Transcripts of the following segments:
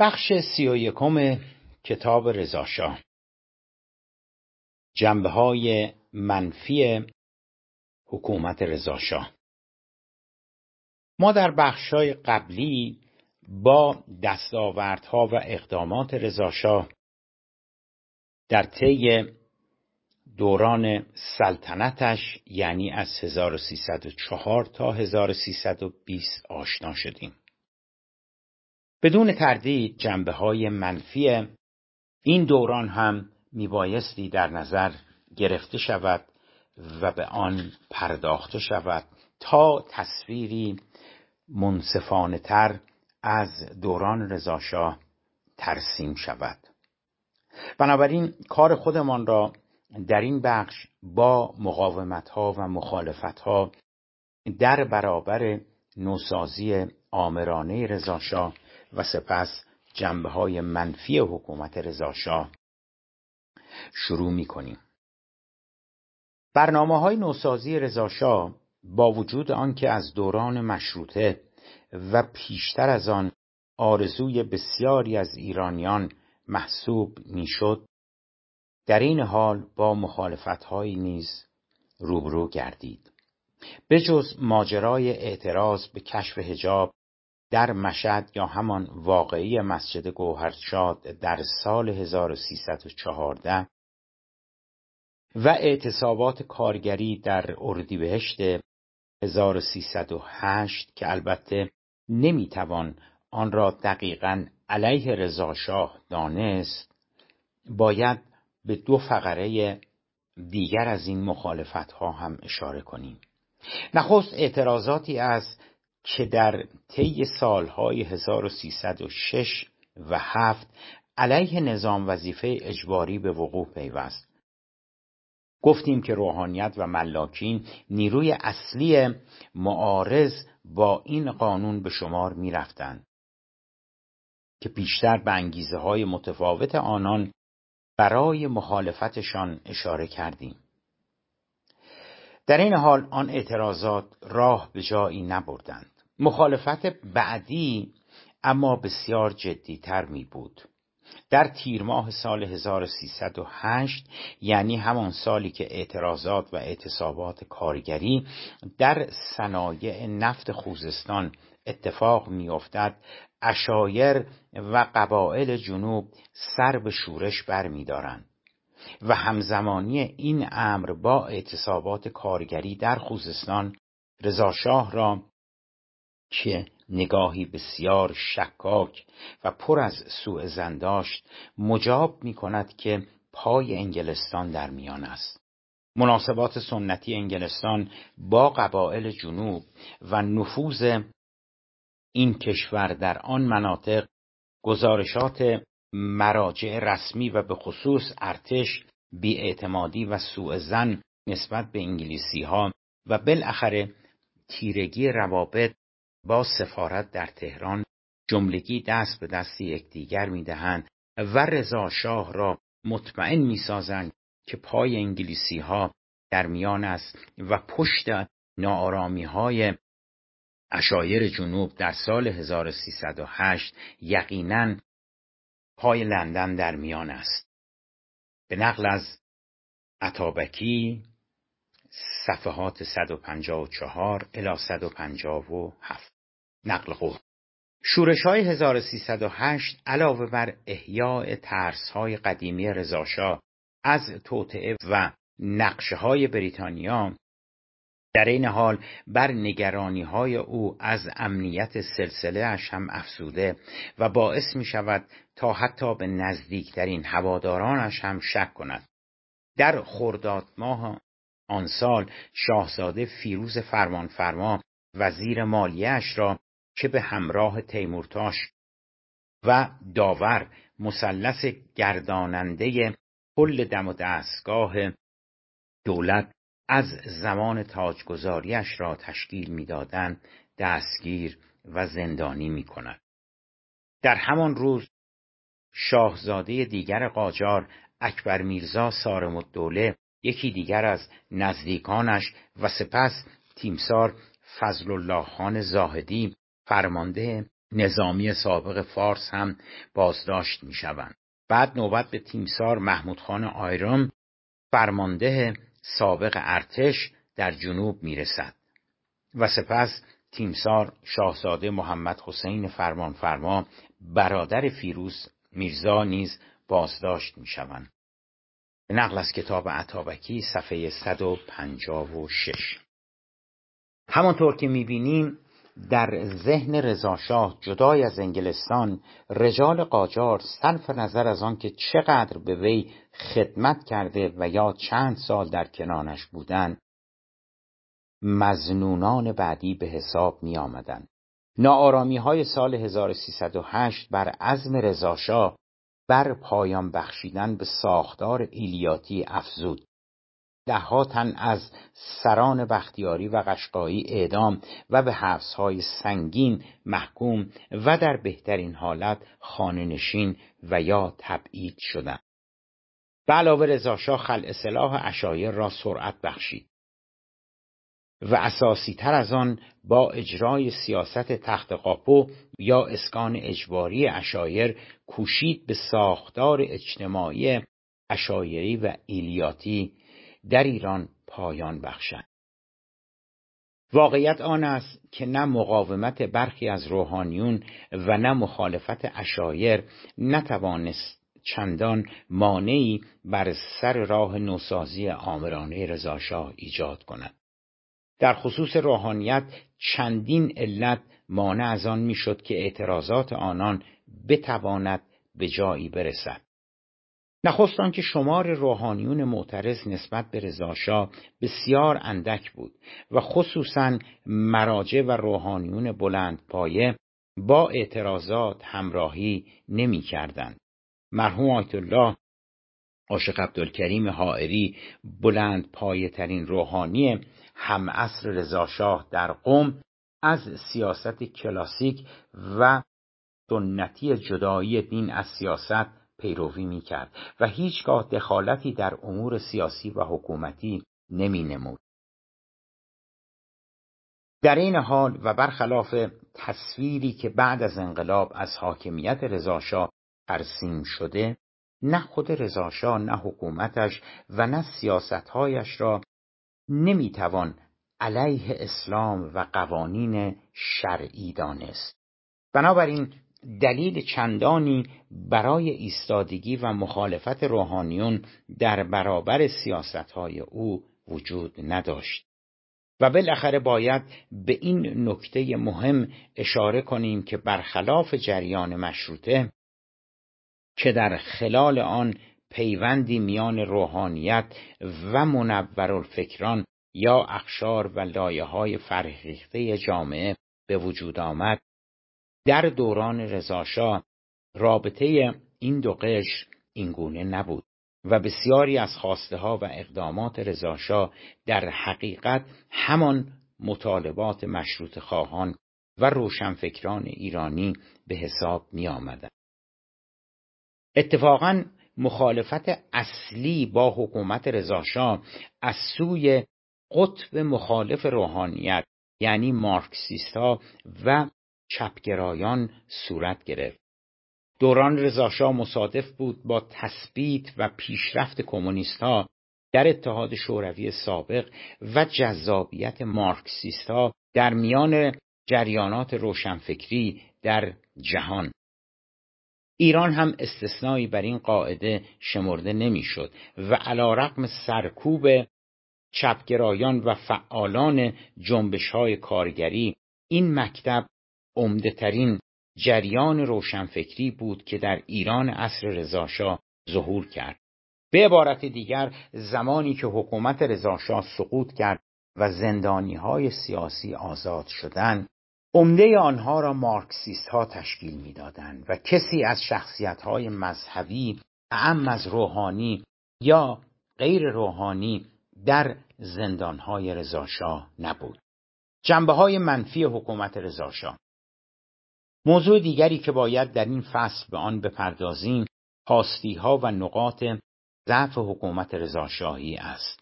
بخش سی و یکم کتاب رضاشاه جنبه های منفی حکومت رضاشاه ما در بخش های قبلی با دستاوردها و اقدامات رضاشاه در طی دوران سلطنتش یعنی از 1304 تا 1320 آشنا شدیم. بدون تردید جنبه های منفی این دوران هم میبایستی در نظر گرفته شود و به آن پرداخته شود تا تصویری منصفانه تر از دوران رضاشاه ترسیم شود. بنابراین کار خودمان را در این بخش با مقاومت ها و مخالفت ها در برابر نوسازی آمرانه رضاشاه و سپس جنبه های منفی حکومت رضاشاه. شروع می کنیم برنامه های نوسازی رضاشاه با وجود آنکه از دوران مشروطه و پیشتر از آن آرزوی بسیاری از ایرانیان محسوب می‌شد در این حال با مخالفتهایی نیز روبرو گردید. بجز ماجرای اعتراض به کشف هجاب در مشد یا همان واقعی مسجد گوهرشاد در سال 1314 و اعتصابات کارگری در اردیبهشت 1308 که البته نمی‌توان آن را دقیقا علیه رضاشاه دانست باید به دو فقره دیگر از این مخالفت ها هم اشاره کنیم. نخست اعتراضاتی از که در طی سالهای 1306 و 7 علیه نظام وظیفه اجباری به وقوع پیوست گفتیم که روحانیت و ملاکین نیروی اصلی معارض با این قانون به شمار می رفتن. که بیشتر به انگیزه های متفاوت آنان برای مخالفتشان اشاره کردیم در این حال آن اعتراضات راه به جایی نبردند مخالفت بعدی اما بسیار جدیتر می بود در تیر ماه سال 1308 یعنی همان سالی که اعتراضات و اعتصابات کارگری در صنایع نفت خوزستان اتفاق میافتد اشایر و قبایل جنوب سر به شورش برمیدارند و همزمانی این امر با اعتصابات کارگری در خوزستان رضاشاه را که نگاهی بسیار شکاک و پر از سوء زن داشت مجاب می کند که پای انگلستان در میان است. مناسبات سنتی انگلستان با قبایل جنوب و نفوذ این کشور در آن مناطق گزارشات مراجع رسمی و به خصوص ارتش بیاعتمادی و سوء زن نسبت به انگلیسی ها و بالاخره تیرگی روابط با سفارت در تهران جملگی دست به دست یکدیگر می‌دهند و رضا شاه را مطمئن می‌سازند که پای انگلیسی ها در میان است و پشت نارامی های اشایر جنوب در سال 1308 یقینا پای لندن در میان است. به نقل از عطابکی صفحات 154 الی 157 نقل قول. شورش های 1308 علاوه بر احیاء ترس های قدیمی رضاشاه از توطعه و نقشه های بریتانیا در این حال بر نگرانی های او از امنیت سلسله اش هم افسوده و باعث می شود تا حتی به نزدیکترین هوادارانش هم شک کند. در خرداد ماه آن سال شاهزاده فیروز فرمانفرما وزیر مالیش را که به همراه تیمورتاش و داور مثلث گرداننده کل دم و دستگاه دولت از زمان تاجگذاریش را تشکیل می‌دادند دستگیر و زندانی می کند. در همان روز شاهزاده دیگر قاجار اکبر میرزا سارم الدوله یکی دیگر از نزدیکانش و سپس تیمسار فضل الله خان زاهدی فرمانده نظامی سابق فارس هم بازداشت می شوند. بعد نوبت به تیمسار محمود خان آیرام فرمانده سابق ارتش در جنوب می رسد و سپس تیمسار شاهزاده محمد حسین فرمانفرما برادر فیروز میرزا نیز بازداشت می شوند. نقل از کتاب عطابکی صفحه 156 همانطور که می‌بینیم در ذهن رضاشاه جدای از انگلستان رجال قاجار صرف نظر از آنکه چقدر به وی خدمت کرده و یا چند سال در کنانش بودند مزنونان بعدی به حساب می آمدن. های سال 1308 بر عزم رضاشاه بر پایان بخشیدن به ساختار ایلیاتی افزود دهها تن از سران بختیاری و قشقایی اعدام و به حبسهای سنگین محکوم و در بهترین حالت خانه نشین و یا تبعید شدند. به علاوه رضاشاه خلع سلاح اشایر را سرعت بخشید و اساسی تر از آن با اجرای سیاست تخت قاپو یا اسکان اجباری اشایر کوشید به ساختار اجتماعی اشایری و ایلیاتی در ایران پایان بخشد. واقعیت آن است که نه مقاومت برخی از روحانیون و نه مخالفت اشایر نتوانست چندان مانعی بر سر راه نوسازی آمرانه رضاشاه ایجاد کند. در خصوص روحانیت چندین علت مانع از آن می‌شد که اعتراضات آنان بتواند به جایی برسد نخست آنکه شمار روحانیون معترض نسبت به رضاشاه بسیار اندک بود و خصوصا مراجع و روحانیون بلند پایه با اعتراضات همراهی نمی کردن. مرحوم آیت الله عاشق عبدالکریم حائری بلند پایه ترین روحانی هم عصر رضاشاه در قم از سیاست کلاسیک و سنتی جدایی دین از سیاست پیروی می کرد و هیچگاه دخالتی در امور سیاسی و حکومتی نمی نمود. در این حال و برخلاف تصویری که بعد از انقلاب از حاکمیت رضاشاه ترسیم شده نه خود رضاشاه نه حکومتش و نه سیاستهایش را نمی‌توان علیه اسلام و قوانین شرعی دانست. بنابراین دلیل چندانی برای ایستادگی و مخالفت روحانیون در برابر سیاستهای او وجود نداشت. و بالاخره باید به این نکته مهم اشاره کنیم که برخلاف جریان مشروطه که در خلال آن پیوندی میان روحانیت و منورالفکران یا اخشار و لایه های فرهیخته جامعه به وجود آمد در دوران رضاشاه رابطه این دو قش اینگونه نبود و بسیاری از خواسته ها و اقدامات رضاشاه در حقیقت همان مطالبات مشروط خواهان و روشنفکران ایرانی به حساب می آمدن. اتفاقا مخالفت اصلی با حکومت رضاشاه از سوی قطب مخالف روحانیت یعنی مارکسیست و چپگرایان صورت گرفت. دوران رضاشاه مصادف بود با تثبیت و پیشرفت کمونیستها در اتحاد شوروی سابق و جذابیت مارکسیستها در میان جریانات روشنفکری در جهان. ایران هم استثنایی بر این قاعده شمرده نمی‌شد و علا رقم سرکوب چپگرایان و فعالان جنبش های کارگری این مکتب عمدهترین جریان روشنفکری بود که در ایران عصر رضاشاه ظهور کرد. به عبارت دیگر زمانی که حکومت رضاشاه سقوط کرد و زندانی های سیاسی آزاد شدند عمده آنها را مارکسیست ها تشکیل می‌دادند و کسی از شخصیت های مذهبی اعم از روحانی یا غیر روحانی در زندان های رضاشاه نبود. جنبه های منفی حکومت رضاشاه. موضوع دیگری که باید در این فصل به آن بپردازیم پاستی ها و نقاط ضعف حکومت رضاشاهی است.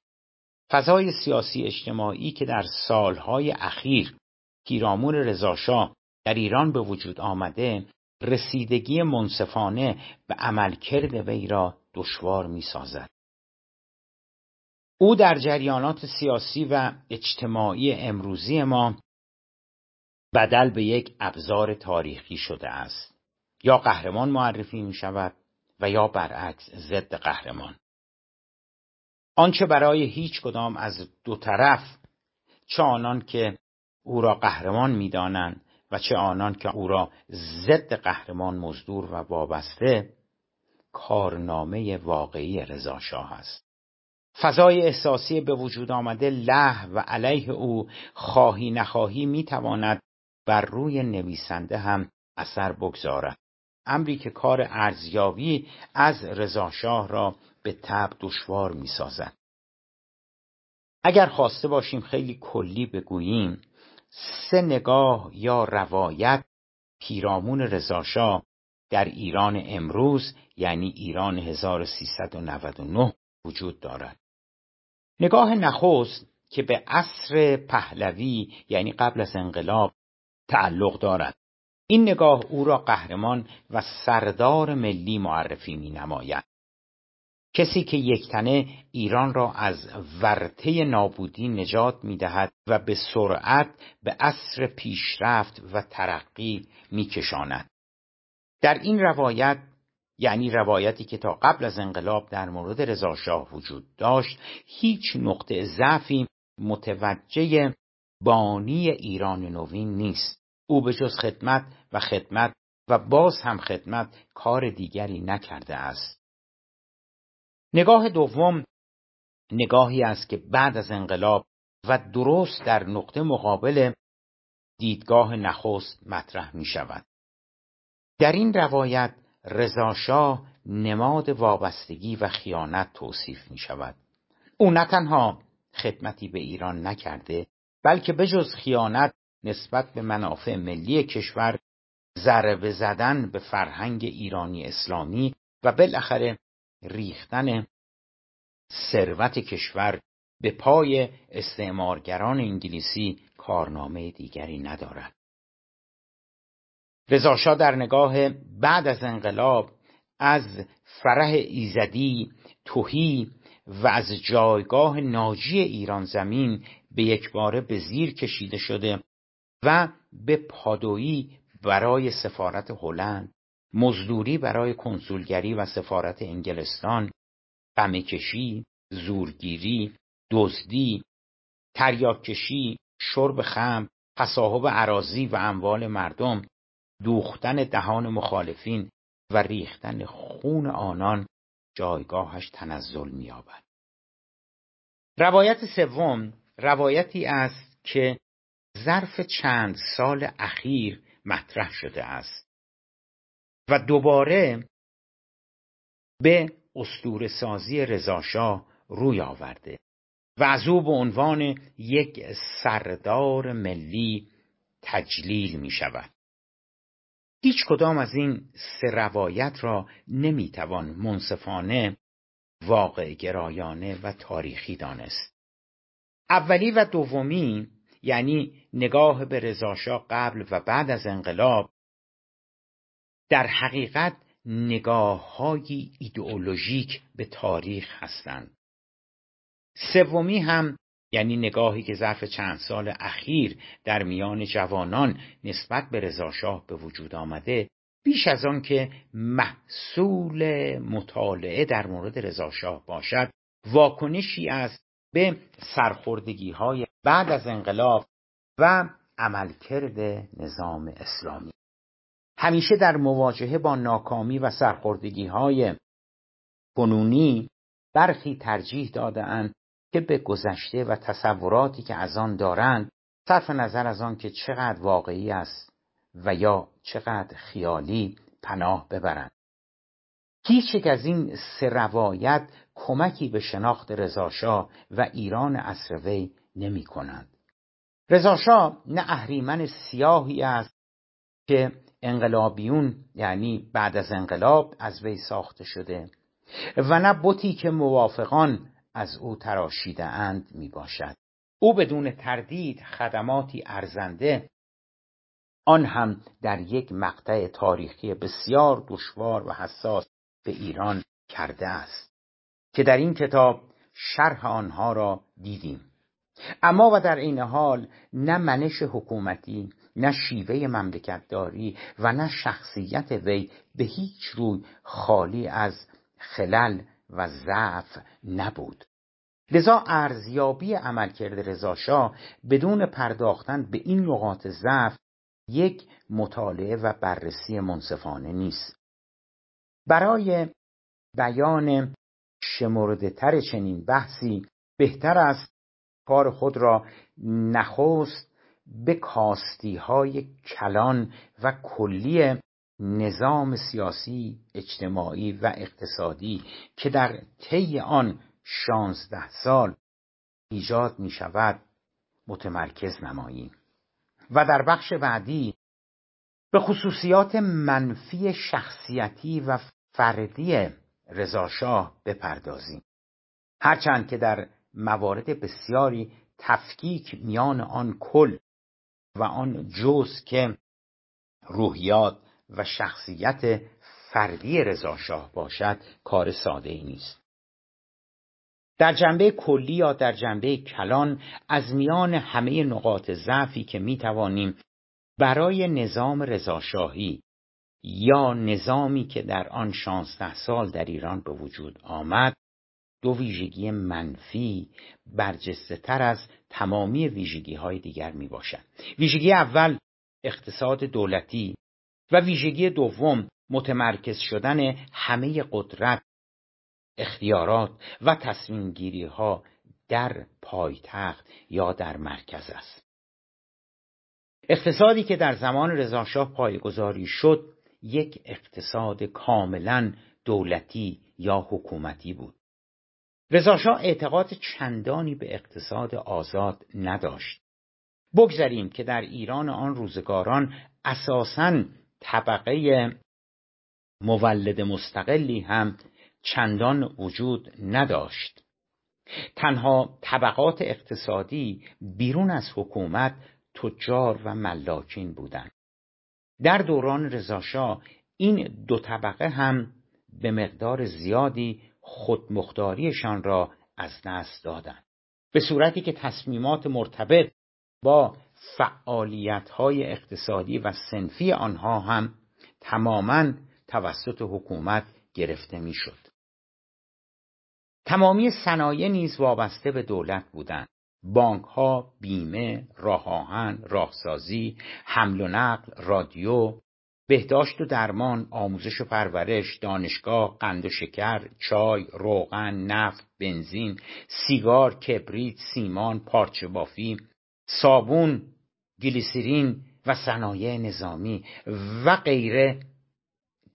فضای سیاسی اجتماعی که در سالهای اخیر پیرامون رضاشاه در ایران به وجود آمده رسیدگی منصفانه به عملکرد وی را دشوار می سازد. او در جریانات سیاسی و اجتماعی امروزی ما بدل به یک ابزار تاریخی شده است یا قهرمان معرفی می شود و یا برعکس ضد قهرمان آنچه برای هیچ کدام از دو طرف چه که او را قهرمان می‌دانند و چه آنان که او را ضد قهرمان مزدور و وابسته کارنامه واقعی رضاشاه است. فضای احساسی به وجود آمده له و علیه او خواهی نخواهی می‌تواند بر روی نویسنده هم اثر بگذارد. امری که کار ارزیابی از رضاشاه را به تب دشوار می‌سازد. اگر خواسته باشیم خیلی کلی بگوییم سه نگاه یا روایت پیرامون رضاشاه در ایران امروز یعنی ایران 1399 وجود دارد. نگاه نخست که به عصر پهلوی یعنی قبل از انقلاب تعلق دارد. این نگاه او را قهرمان و سردار ملی معرفی می نماید کسی که یکتنه ایران را از ورطه نابودی نجات می دهد و به سرعت به عصر پیشرفت و ترقی می کشاند. در این روایت یعنی روایتی که تا قبل از انقلاب در مورد رضاشاه وجود داشت هیچ نقطه ضعفی متوجه بانی ایران نوین نیست او به جز خدمت و خدمت و باز هم خدمت کار دیگری نکرده است نگاه دوم نگاهی است که بعد از انقلاب و درست در نقطه مقابل دیدگاه نخست مطرح می شود. در این روایت رضاشاه نماد وابستگی و خیانت توصیف می شود. او نه تنها خدمتی به ایران نکرده بلکه به جز خیانت نسبت به منافع ملی کشور ضربه زدن به فرهنگ ایرانی اسلامی و بالاخره ریختن ثروت کشور به پای استعمارگران انگلیسی کارنامه دیگری ندارد. رضاشاه در نگاه بعد از انقلاب از فرح ایزدی توهی و از جایگاه ناجی ایران زمین به یک باره به زیر کشیده شده و به پادویی برای سفارت هلند مزدوری برای کنسولگری و سفارت انگلستان قمکشی زورگیری دزدی تریاکشی شرب خم تصاحب عراضی و اموال مردم دوختن دهان مخالفین و ریختن خون آنان جایگاهش تنزل می‌یابد. روایت سوم روایتی است که ظرف چند سال اخیر مطرح شده است. و دوباره به استور سازی رضاشاه روی آورده و از او به عنوان یک سردار ملی تجلیل می شود هیچ کدام از این سه روایت را نمی‌توان منصفانه واقع گرایانه و تاریخی دانست. اولی و دومی یعنی نگاه به رضاشاه قبل و بعد از انقلاب در حقیقت نگاه های ایدئولوژیک به تاریخ هستند. سومی هم یعنی نگاهی که ظرف چند سال اخیر در میان جوانان نسبت به رضاشاه به وجود آمده بیش از آن که محصول مطالعه در مورد رضاشاه باشد واکنشی است به سرخوردگی های بعد از انقلاب و عملکرد نظام اسلامی. همیشه در مواجهه با ناکامی و سرخوردگی های کنونی برخی ترجیح داده که به گذشته و تصوراتی که از آن دارند صرف نظر از آن که چقدر واقعی است و یا چقدر خیالی پناه ببرند هیچ یک از این سه روایت کمکی به شناخت رضاشاه و ایران عصر وی نمی کنند. رضاشاه نه اهریمن سیاهی است که انقلابیون یعنی بعد از انقلاب از وی ساخته شده و نه بتی که موافقان از او تراشیده اند می باشد. او بدون تردید خدماتی ارزنده آن هم در یک مقطع تاریخی بسیار دشوار و حساس به ایران کرده است که در این کتاب شرح آنها را دیدیم اما و در این حال نه منش حکومتی نه شیوه مملکتداری و نه شخصیت وی به هیچ روی خالی از خلل و ضعف نبود. لذا ارزیابی عملکرد رضاشاه بدون پرداختن به این نقاط ضعف یک مطالعه و بررسی منصفانه نیست. برای بیان شمرده تر چنین بحثی بهتر است کار خود را نخست به کاستی های کلان و کلی نظام سیاسی اجتماعی و اقتصادی که در طی آن شانزده سال ایجاد می شود متمرکز نماییم. و در بخش بعدی به خصوصیات منفی شخصیتی و فردی رضاشاه بپردازیم. هرچند که در موارد بسیاری تفکیک میان آن کل و آن جز که روحیات و شخصیت فردی رضاشاه باشد کار ساده ای نیست. در جنبه کلی یا در جنبه کلان از میان همه نقاط ضعفی که می توانیم برای نظام رضاشاهی یا نظامی که در آن شانزده سال در ایران به وجود آمد دو ویژگی منفی برجسته تر از تمامی ویژگی های دیگر می باشد. ویژگی اول اقتصاد دولتی و ویژگی دوم متمرکز شدن همه قدرت اختیارات و تصمیم گیری ها در پایتخت یا در مرکز است اقتصادی که در زمان رضاشاه پایگذاری شد یک اقتصاد کاملا دولتی یا حکومتی بود رضاشاه اعتقاد چندانی به اقتصاد آزاد نداشت. بگذریم که در ایران آن روزگاران اساساً طبقه مولد مستقلی هم چندان وجود نداشت. تنها طبقات اقتصادی بیرون از حکومت تجار و ملاکین بودند. در دوران رضاشاه این دو طبقه هم به مقدار زیادی خودمختاریشان را از دست دادند به صورتی که تصمیمات مرتبط با فعالیت های اقتصادی و سنفی آنها هم تماما توسط حکومت گرفته می‌شد. تمامی صنایع نیز وابسته به دولت بودند. بانک ها، بیمه، راه آهن، راهسازی، حمل و نقل، رادیو، بهداشت و درمان، آموزش و پرورش، دانشگاه، قند و شکر، چای، روغن، نفت، بنزین، سیگار، کبریت، سیمان، پارچه بافی، صابون، گلیسرین و صنایع نظامی و غیره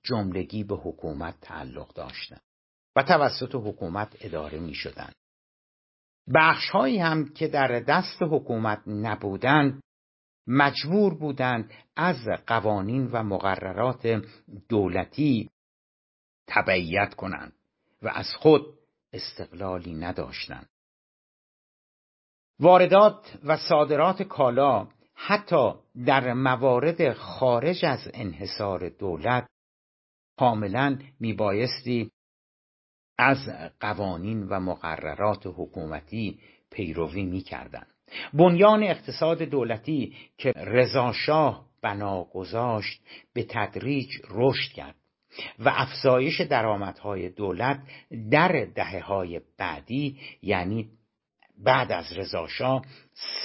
جملگی به حکومت تعلق داشتند و توسط حکومت اداره می شدند. بخش هایی هم که در دست حکومت نبودند مجبور بودند از قوانین و مقررات دولتی تبعیت کنند و از خود استقلالی نداشتند. واردات و صادرات کالا حتی در موارد خارج از انحصار دولت کاملا میبایستی از قوانین و مقررات حکومتی پیروی می‌کردند. بنیان اقتصاد دولتی که رضاشاه بنا گذاشت به تدریج رشد کرد و افزایش درآمدهای دولت در دهه های بعدی یعنی بعد از رضاشاه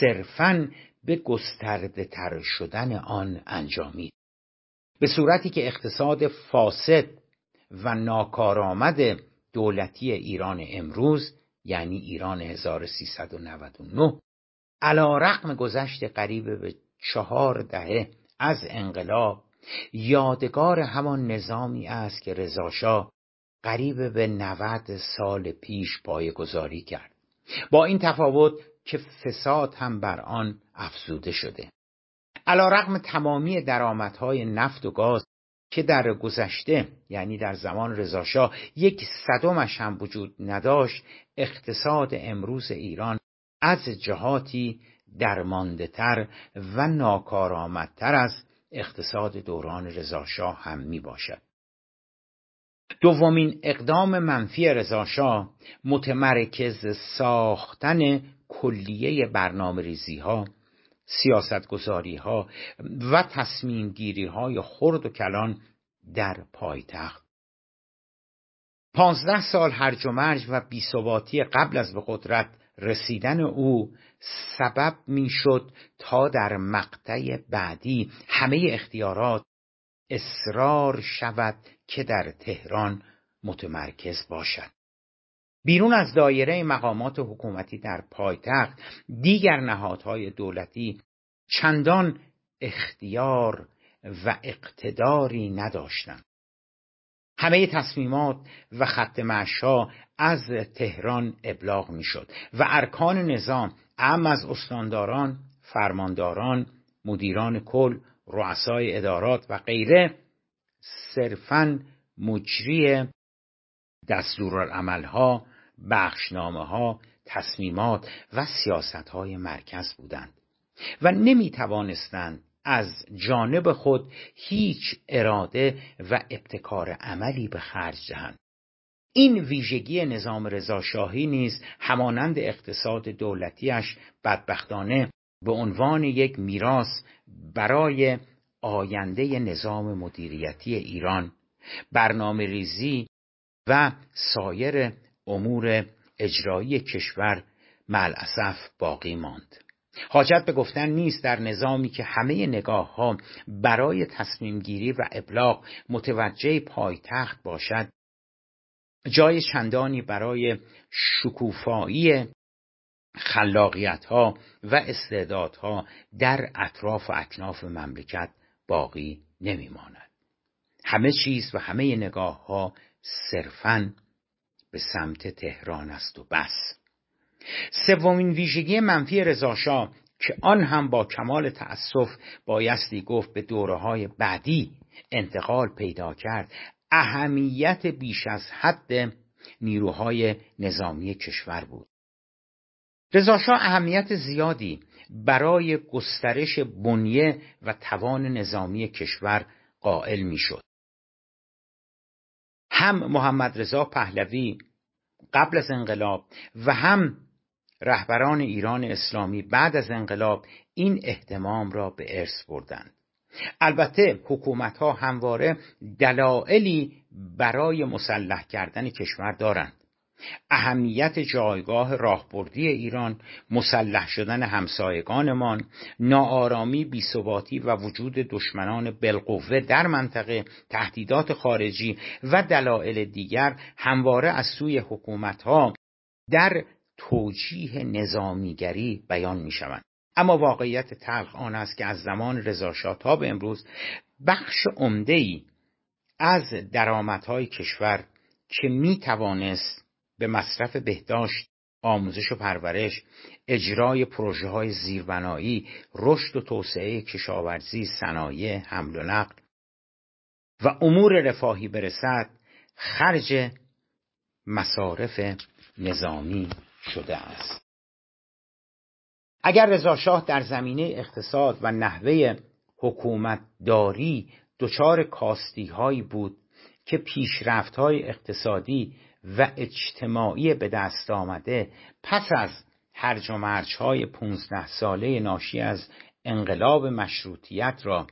صرفاً به گسترده تر شدن آن انجامید. به صورتی که اقتصاد فاسد و ناکارآمد دولتی ایران امروز یعنی ایران 1399 علا رقم گذشت قریب به چهار دهه از انقلاب یادگار همان نظامی است که رضاشاه قریب به 90 سال پیش پایگذاری کرد. با این تفاوت که فساد هم بر آن افزوده شده. علا رقم تمامی درآمدهای نفت و گاز که در گذشته یعنی در زمان رضاشاه یک صدمش هم وجود نداشت اقتصاد امروز ایران از جهاتی درمانده تر و ناکارآمدتر از اقتصاد دوران رضاشاه هم می باشد دومین اقدام منفی رضاشاه متمرکز ساختن کلیه برنامه ریزی ها ها و تصمیم گیری های خرد و کلان در پایتخت. پانزده سال هرج و مرج و بیثباتی قبل از به قدرت رسیدن او سبب می‌شد تا در مقطع بعدی همه اختیارات اصرار شود که در تهران متمرکز باشد. بیرون از دایره مقامات حکومتی در پایتخت دیگر نهادهای دولتی چندان اختیار و اقتداری نداشتند. همه تصمیمات و خط معشا از تهران ابلاغ می‌شد و ارکان نظام ام از استانداران فرمانداران مدیران کل رؤسای ادارات و غیره صرفا مجری دستورالعملها بخشنامه ها تصمیمات و سیاست های مرکز بودند و نمی توانستند از جانب خود هیچ اراده و ابتکار عملی به خرج دهند. این ویژگی نظام رضاشاهی نیز همانند اقتصاد دولتیش بدبختانه به عنوان یک میراث برای آینده نظام مدیریتی ایران برنامه ریزی و سایر امور اجرایی کشور ملعصف باقی ماند. حاجت به گفتن نیست در نظامی که همه نگاه ها برای تصمیم گیری و ابلاغ متوجه پایتخت باشد. جای چندانی برای شکوفایی خلاقیت ها و استعدادها در اطراف و اکناف مملکت باقی نمیماند. همه چیز و همه نگاه ها صرفاً به سمت تهران است و بس. سومین ویژگی منفی رضاشاه که آن هم با کمال تأسف بایستی گفت به دوره های بعدی انتقال پیدا کرد. اهمیت بیش از حد نیروهای نظامی کشور بود. رضاشاه اهمیت زیادی برای گسترش بنیه و توان نظامی کشور قائل می‌شد. هم محمد رضا پهلوی قبل از انقلاب و هم رهبران ایران اسلامی بعد از انقلاب این احتمام را به ارث بردند. البته حکومت ها همواره دلایلی برای مسلح کردن کشور دارند. اهمیت جایگاه راهبردی ایران مسلح شدن همسایگانمان ناآرامی بیثباتی و وجود دشمنان بالقوه در منطقه تهدیدات خارجی و دلایل دیگر همواره از سوی حکومتها در توجیه نظامیگری بیان می شوند. اما واقعیت تلخ آن است که از زمان رضاشاه تا به امروز بخش عمده ای از درآمدهای کشور که می توانست به مصرف بهداشت آموزش و پرورش اجرای پروژه های زیربنایی رشد و توسعه کشاورزی صنایع حمل و نقل و امور رفاهی برسد خرج مصارف نظامی شده است. اگر رضاشاه در زمینه اقتصاد و نحوه حکومت داری دچار کاستی بود که پیشرفت های اقتصادی و اجتماعی به دست آمده پس از هرج و مرج های پونزده ساله ناشی از انقلاب مشروطیت را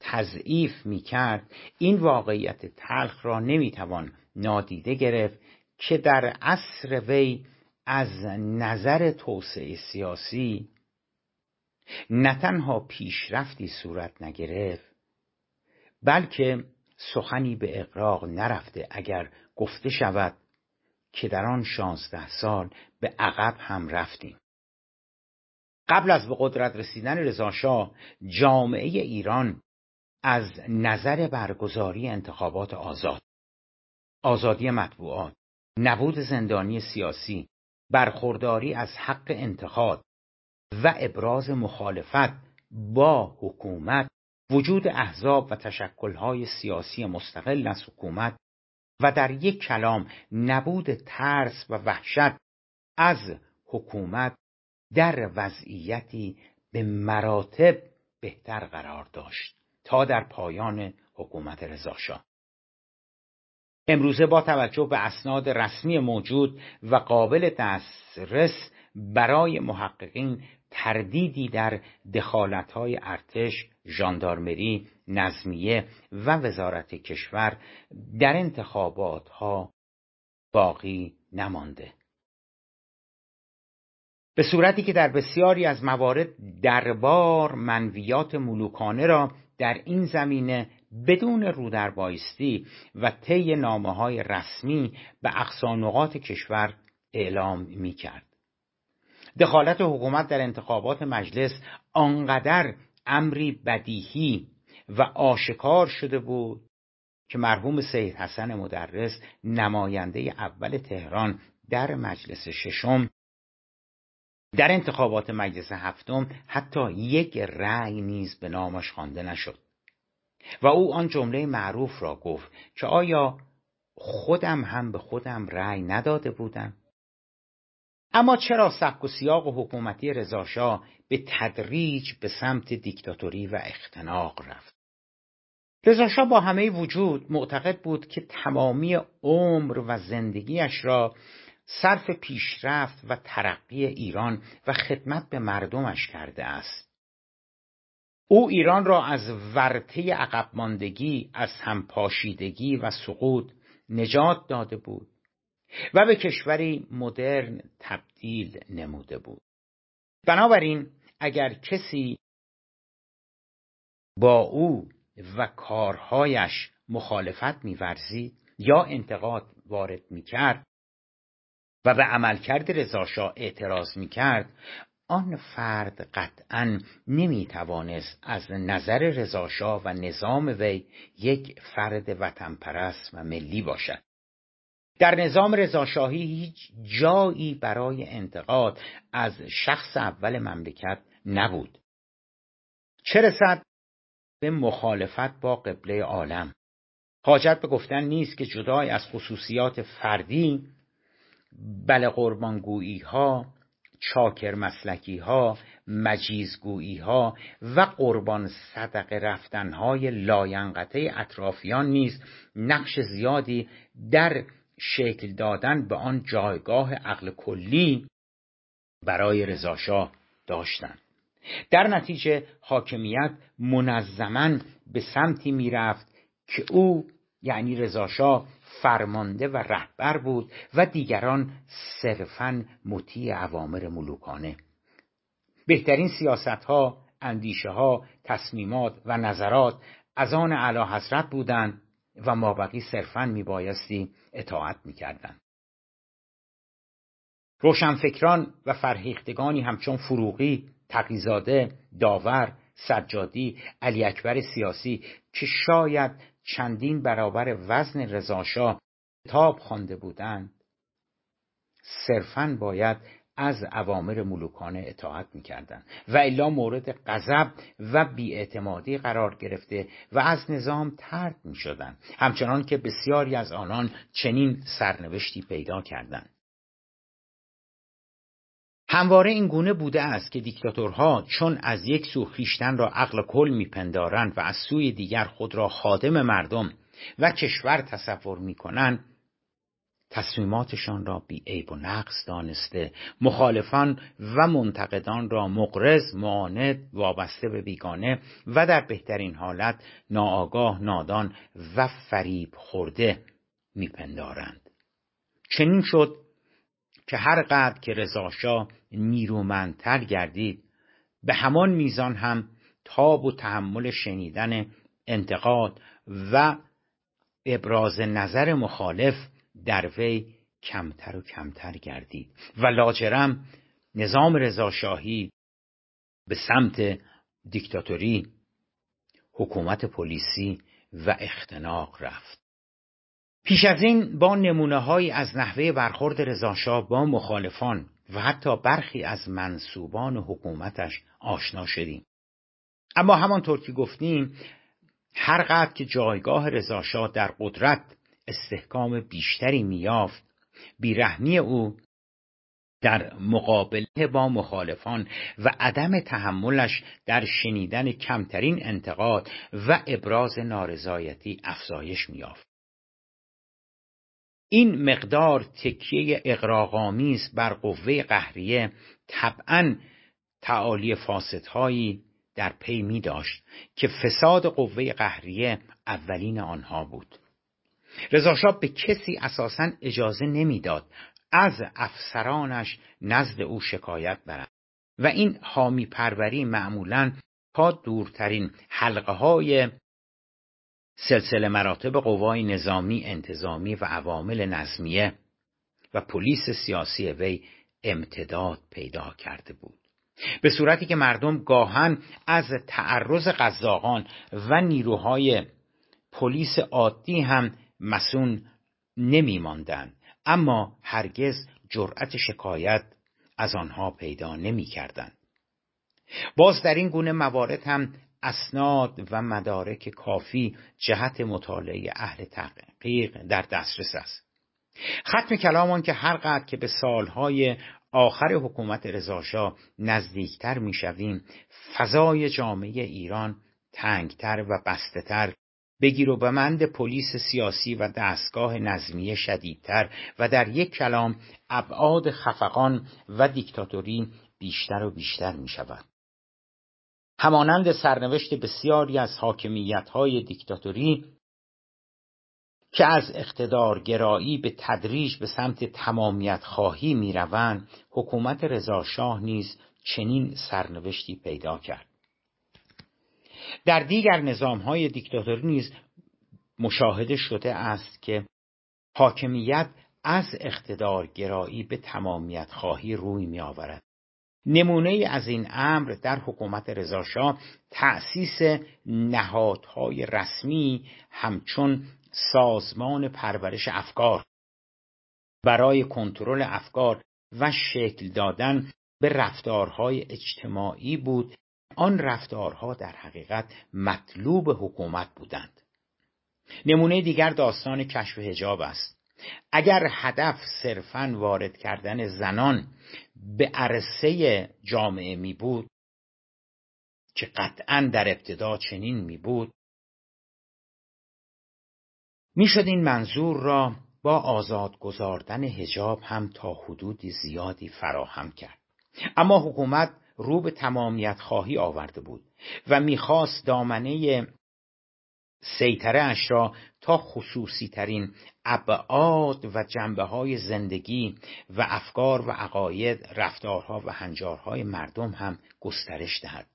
تضعیف می کرد این واقعیت تلخ را نمی توان نادیده گرفت که در عصر وی از نظر توسعه سیاسی نه تنها پیشرفتی صورت نگرفت بلکه سخنی به اقراق نرفته اگر گفته شود که در آن شانزده سال به عقب هم رفتیم. قبل از به قدرت رسیدن رضاشاه جامعه ایران از نظر برگزاری انتخابات آزاد آزادی مطبوعات نبود زندانی سیاسی برخورداری از حق انتخاب و ابراز مخالفت با حکومت وجود احزاب و تشکلهای سیاسی مستقل از حکومت و در یک کلام نبود ترس و وحشت از حکومت در وضعیتی به مراتب بهتر قرار داشت تا در پایان حکومت رضاشاه. امروزه با توجه به اسناد رسمی موجود و قابل دسترس برای محققین تردیدی در دخالتهای ارتش، ژاندارمری، نظمیه و وزارت کشور در انتخابات ها باقی نمانده. به صورتی که در بسیاری از موارد دربار منویات ملوکانه را در این زمینه بدون رودربایستی و طی نامه های رسمی به اقصانقات کشور اعلام می کرد. دخالت حکومت در انتخابات مجلس آنقدر امری بدیهی و آشکار شده بود که مرحوم سید حسن مدرس نماینده اول تهران در مجلس ششم در انتخابات مجلس هفتم حتی یک رأی نیز به نامش خوانده نشد و او آن جمله معروف را گفت که آیا خودم هم به خودم رأی نداده بودم؟ اما چرا سبک و سیاق و حکومتی رضاشاه به تدریج به سمت دیکتاتوری و اختناق رفت؟ رضاشاه با همه وجود معتقد بود که تمامی عمر و زندگیش را صرف پیشرفت و ترقی ایران و خدمت به مردمش کرده است. او ایران را از ورطه عقب ماندگی از همپاشیدگی و سقوط نجات داده بود و به کشوری مدرن تبدیل نموده بود. بنابراین اگر کسی با او و کارهایش مخالفت میورزید یا انتقاد وارد می‌کرد و به عملکرد رضاشاه اعتراض می‌کرد آن فرد قطعا نمی‌توانست از نظر رضاشاه و نظام وی یک فرد وطن پرست و ملی باشد. در نظام رضاشاهی هیچ جایی برای انتقاد از شخص اول مملکت نبود. چه رسد به مخالفت با قبله عالم؟ حاجت به گفتن نیست که جدای از خصوصیات فردی بله قربانگویی ها چاکر مسلکی ها مجیزگویی ها و قربان صدقه رفتن های لاینقطه اطرافیان نیز نقش زیادی در شکل دادن به آن جایگاه عقل کلی برای رضاشاه داشتند در نتیجه حاکمیت منظما به سمتی می‌رفت که او یعنی رضاشاه فرمانده و رهبر بود و دیگران صرفا مطیع عوامر ملوکانه. بهترین سیاست ها اندیشه ها تصمیمات و نظرات از آن اعلی حضرت بودند و مابقی صرفا میبایستی اطاعت می‌کردند. روشنفکران و فرهیختگانی همچون فروغی تقیزاده داور سجادی علی اکبر سیاسی که شاید چندین برابر وزن رضاشاه کتاب خوانده بودند. صرفا باید از اوامر ملوکانه اطاعت می‌کردند و الا مورد غضب و بیاعتمادی قرار گرفته و از نظام ترد می‌شدند. همچنان که بسیاری از آنان چنین سرنوشتی پیدا کردند. همواره این گونه بوده است که دیکتاتورها چون از یک سو خیشتن را عقل کل میپندارند و از سوی دیگر خود را خادم مردم و کشور تصور می‌کنند تصمیماتشان را بی عیب و نقص دانسته. مخالفان و منتقدان را مقرز معاند وابسته به بیگانه و در بهترین حالت ناآگاه نادان و فریب خورده میپندارند. چنین شد که هر قدر که رضاشاه نیرومندتر گردید به همان میزان هم تاب و تحمل شنیدن انتقاد و ابراز نظر مخالف در وی کمتر و کمتر گردید. و لاجرم نظام رضاشاهی به سمت دیکتاتوری حکومت پلیسی و اختناق رفت. پیش از این با نمونه از نحوه برخورد رضاشاه با مخالفان و حتی برخی از منصوبان حکومتش آشنا شدیم. اما همانطور که گفتیم هر قدر که جایگاه رضاشاه در قدرت استحکام بیشتری میافت بیرحمی او در مقابله با مخالفان و عدم تحملش در شنیدن کمترین انتقاد و ابراز نارضایتی افزایش میافت این مقدار تکیه اقراغامیز بر قوه قهریه طبعا تعالی فاسدهایی در پی می داشت که فساد قوه قهریه اولین آنها بود. رضاشاه به کسی اساسا اجازه نمی‌داد از افسرانش نزد او شکایت برند و این حامی پروری معمولا تا دورترین حلقه های سلسله مراتب قوای نظامی انتظامی و عوامل نظمیه و پلیس سیاسی وی امتداد پیدا کرده بود به صورتی که مردم گاهن از تعرض قزاقان و نیروهای پلیس عادی هم مسون نمی ماندن. اما هرگز جرأت شکایت از آنها پیدا نمی کردن. باز در این گونه موارد هم اسناد و مدارک کافی جهت مطالعه اهل تحقیق در دسترس است ختم کلامان که هر قدر که به سالهای آخر حکومت رضاشاه نزدیکتر می‌شویم فضای جامعه ایران تنگتر و بستهتر بگیر و بمند پلیس سیاسی و دستگاه نظمیه شدیدتر و در یک کلام ابعاد خفقان و دیکتاتوری بیشتر و بیشتر می شود. همانند سرنوشت بسیاری از حاکمیت های دیکتاتوری که از اقتدار گرایی به تدریج به سمت تمامیت خواهی می روند حکومت رضاشاه نیز چنین سرنوشتی پیدا کرد. در دیگر نظام های دیکتاتوری نیز مشاهده شده است که حاکمیت از اقتدار گرایی به تمامیت خواهی روی می آورد نمونه از این امر در حکومت رضاشاه تأسیس نهادهای رسمی همچون سازمان پرورش افکار برای کنترل افکار و شکل دادن به رفتارهای اجتماعی بود. آن رفتارها در حقیقت مطلوب حکومت بودند. نمونه دیگر داستان کشف هجاب است. اگر هدف صرفا وارد کردن زنان به عرصه جامعه می بود که قطعا در ابتدا چنین می بود. می‌شد این منظور را با آزاد گذاردن هجاب هم تا حدودی زیادی فراهم کرد. اما حکومت رو به تمامیت خواهی آورده بود و می‌خواست دامنه سیطره اش را تا خصوصی ترین ابعاد و جنبه های زندگی و افکار و عقاید رفتارها و هنجارهای مردم هم گسترش دهد.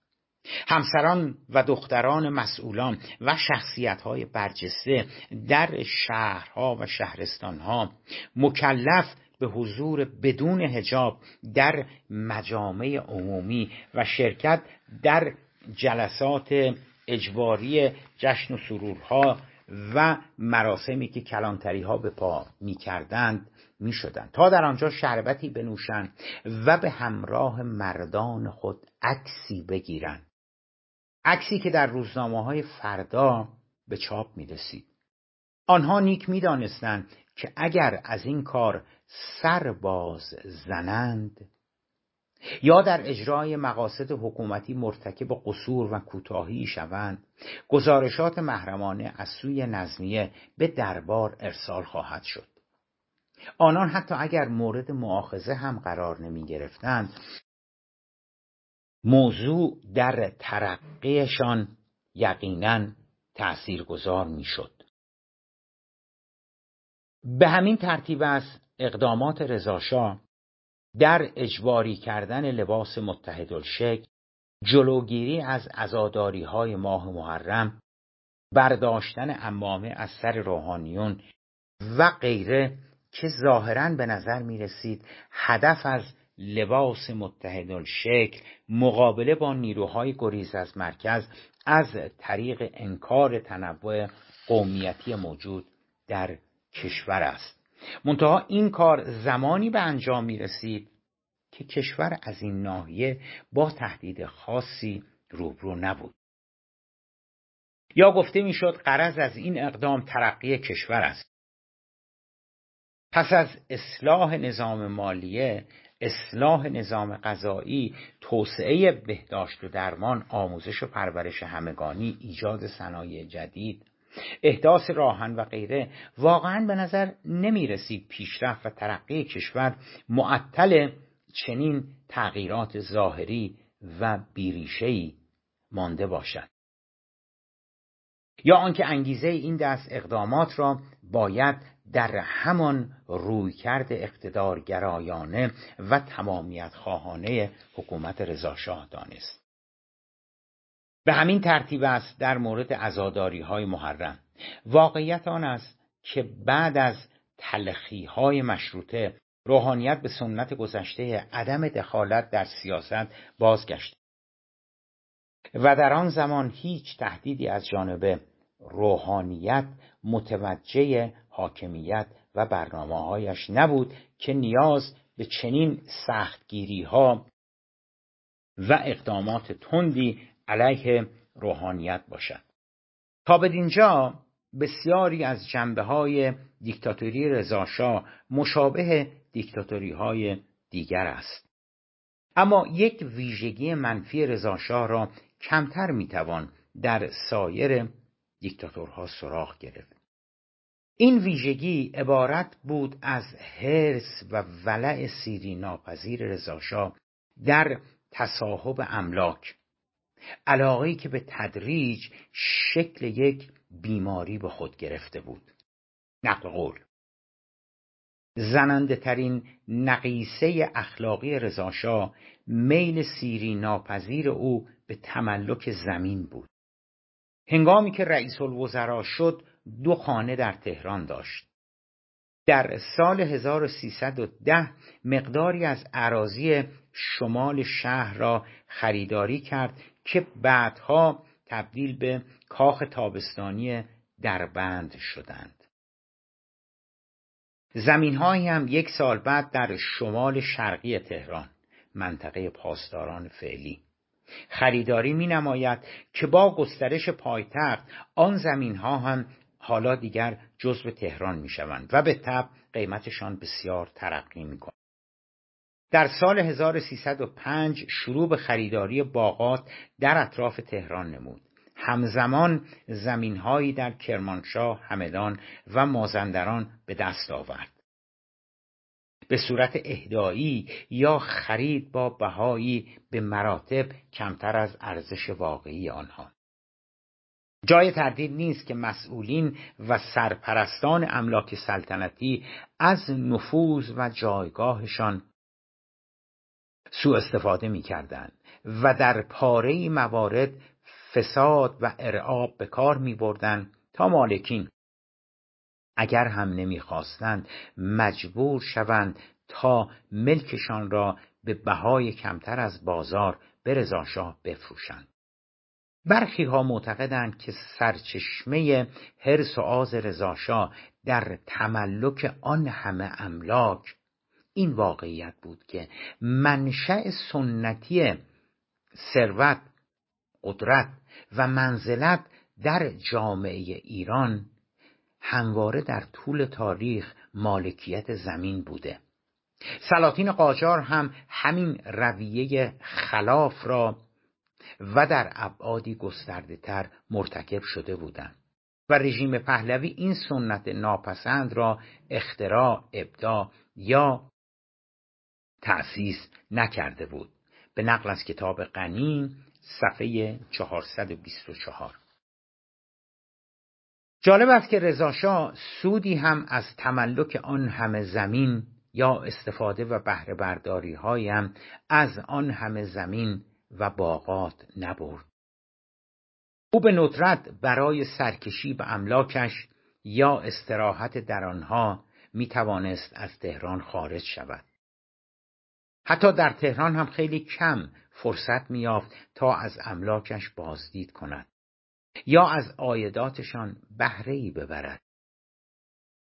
همسران و دختران مسئولان و شخصیت های برجسته در شهرها و شهرستانها مکلف به حضور بدون هجاب در مجامع عمومی و شرکت در جلسات اجباری جشن و سرورها و مراسمی که کلانتری ها به پا می کردند می شدند تا در آنجا شربتی بنوشند و به همراه مردان خود عکسی بگیرند. عکسی که در روزنامه های فردا به چاپ می رسید آنها نیک می دانستند که اگر از این کار سر باز زنند یا در اجرای مقاصد حکومتی مرتکب قصور و کوتاهی شوند. گزارشات محرمانه از سوی نظمیه به دربار ارسال خواهد شد. آنان حتی اگر مورد معاخزه هم قرار نمی گرفتند موضوع در ترقیشان یقینا تأثیرگذار می‌شد به همین ترتیب است اقدامات رضاشاه در اجباری کردن لباس متحدالشکل جلوگیری از عزاداری های ماه محرم برداشتن امامه از سر روحانیون و غیره که ظاهرا به نظر می رسید هدف از لباس متحدالشکل مقابله با نیروهای گریز از مرکز از طریق انکار تنوع قومیتی موجود در کشور است. منتها این کار زمانی به انجام می رسید که کشور از این ناحیه با تهدید خاصی روبرو نبود. یا گفته می‌شد قرض از این اقدام ترقی کشور است. پس از اصلاح نظام مالیه اصلاح نظام غذایی توسعه بهداشت و درمان آموزش و پرورش همگانی ایجاد صنایع جدید احداث راهن و غیره واقعا به نظر نمی رسید پیشرفت و ترقی کشور معطل چنین تغییرات ظاهری و بیریشهای مانده باشد. یا آنکه انگیزه این دست اقدامات را باید در همان رویکرد اقتدارگرایانه و تمامیت خواهانه حکومت رضاشاه دانست. به همین ترتیب است در مورد عزاداری های محرم. واقعیت آن است که بعد از تلخی های مشروطه روحانیت به سنت گذشته عدم دخالت در سیاست بازگشت. و در آن زمان هیچ تهدیدی از جانب روحانیت متوجه حاکمیت و برنامه هایش نبود که نیاز به چنین سختگیری ها و اقدامات تندی علیه روحانیت باشد. تا بدینجا بسیاری از جنبه های دیکتاتوری رضاشاه مشابه دیکتاتوری های دیگر است. اما یک ویژگی منفی رضاشاه را کمتر می‌توان در سایر دیکتاتورها سراغ گرفت. این ویژگی عبارت بود از حرس و ولع سیری ناپذیر رضاشاه در تصاحب املاک. علاقه که به تدریج شکل یک بیماری به خود گرفته بود. نقل قول زننده ترین نقیصه اخلاقی رضاشاه میل سیری ناپذیر او به تملک زمین بود. هنگامی که رئیس الوزراء شد دو خانه در تهران داشت. در سال 1310 مقداری از عراضی شمال شهر را خریداری کرد که بعدها تبدیل به کاخ تابستانی دربند شدند زمین هم یک سال بعد در شمال شرقی تهران منطقه پاسداران فعلی خریداری می نماید که با گسترش پایتخت آن زمین ها هم حالا دیگر جزو تهران می شوند و به تب قیمتشان بسیار ترقی می کنند. در سال 1305 شروع به خریداری باغات در اطراف تهران نمود. همزمان زمینهایی در کرمانشاه، همدان و مازندران به دست آورد. به صورت اهدایی یا خرید با بهایی به مراتب کمتر از ارزش واقعی آنها. جای تردید نیست که مسئولین و سرپرستان املاک سلطنتی از نفوذ و جایگاهشان سوء استفاده می کردن و در پاره موارد فساد و ارعاب به کار می بردن تا مالکین اگر هم نمی‌خواستند مجبور شوند تا ملکشان را به بهای کمتر از بازار به رضاشاه بفروشند. برخی ها معتقدند که سرچشمه حرس و آز رضاشاه در تملک آن همه املاک این واقعیت بود که منشأ سنتی ثروت قدرت و منزلت در جامعه ایران همواره در طول تاریخ مالکیت زمین بوده. سلاطین قاجار هم همین رویه خلاف را و در ابعادی گسترده تر مرتکب شده بودند و رژیم پهلوی این سنت ناپسند را اختراع ابدا یا تأسیس نکرده بود. به نقل از کتاب غنی صفحه 424 جالب است که رضاشاه سودی هم از تملک آن همه زمین یا استفاده و بهره برداری هایم از آن همه زمین و باغات نبرد. او به ندرت برای سرکشی به املاکش یا استراحت در آنها می توانست از تهران خارج شود. حتی در تهران هم خیلی کم فرصت میافت تا از املاکش بازدید کند یا از آیداتشان بهره ای ببرد.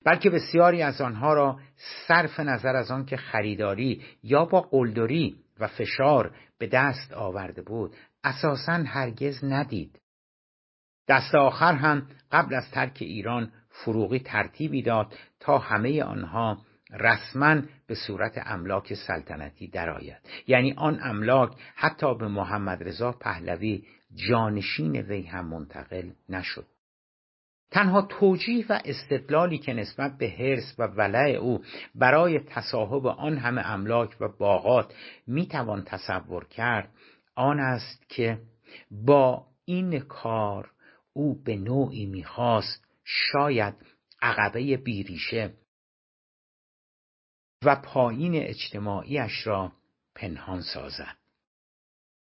بلکه بسیاری از آنها را صرف نظر از آن که خریداری یا با قلدری و فشار به دست آورده بود اساسا هرگز ندید. دست آخر هم قبل از ترک ایران فروغی ترتیبی داد تا همه آنها رسما به صورت املاک سلطنتی درآید. یعنی آن املاک حتی به محمد رضا پهلوی جانشین وی هم منتقل نشد. تنها توجیه و استدلالی که نسبت به حرس و ولع او برای تصاحب آن همه املاک و باغات می‌توان تصور کرد آن است که با این کار او به نوعی می‌خواست شاید عقبه بیریشه و پایین اجتماعیش را پنهان سازد.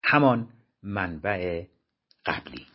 همان منبع قبلی.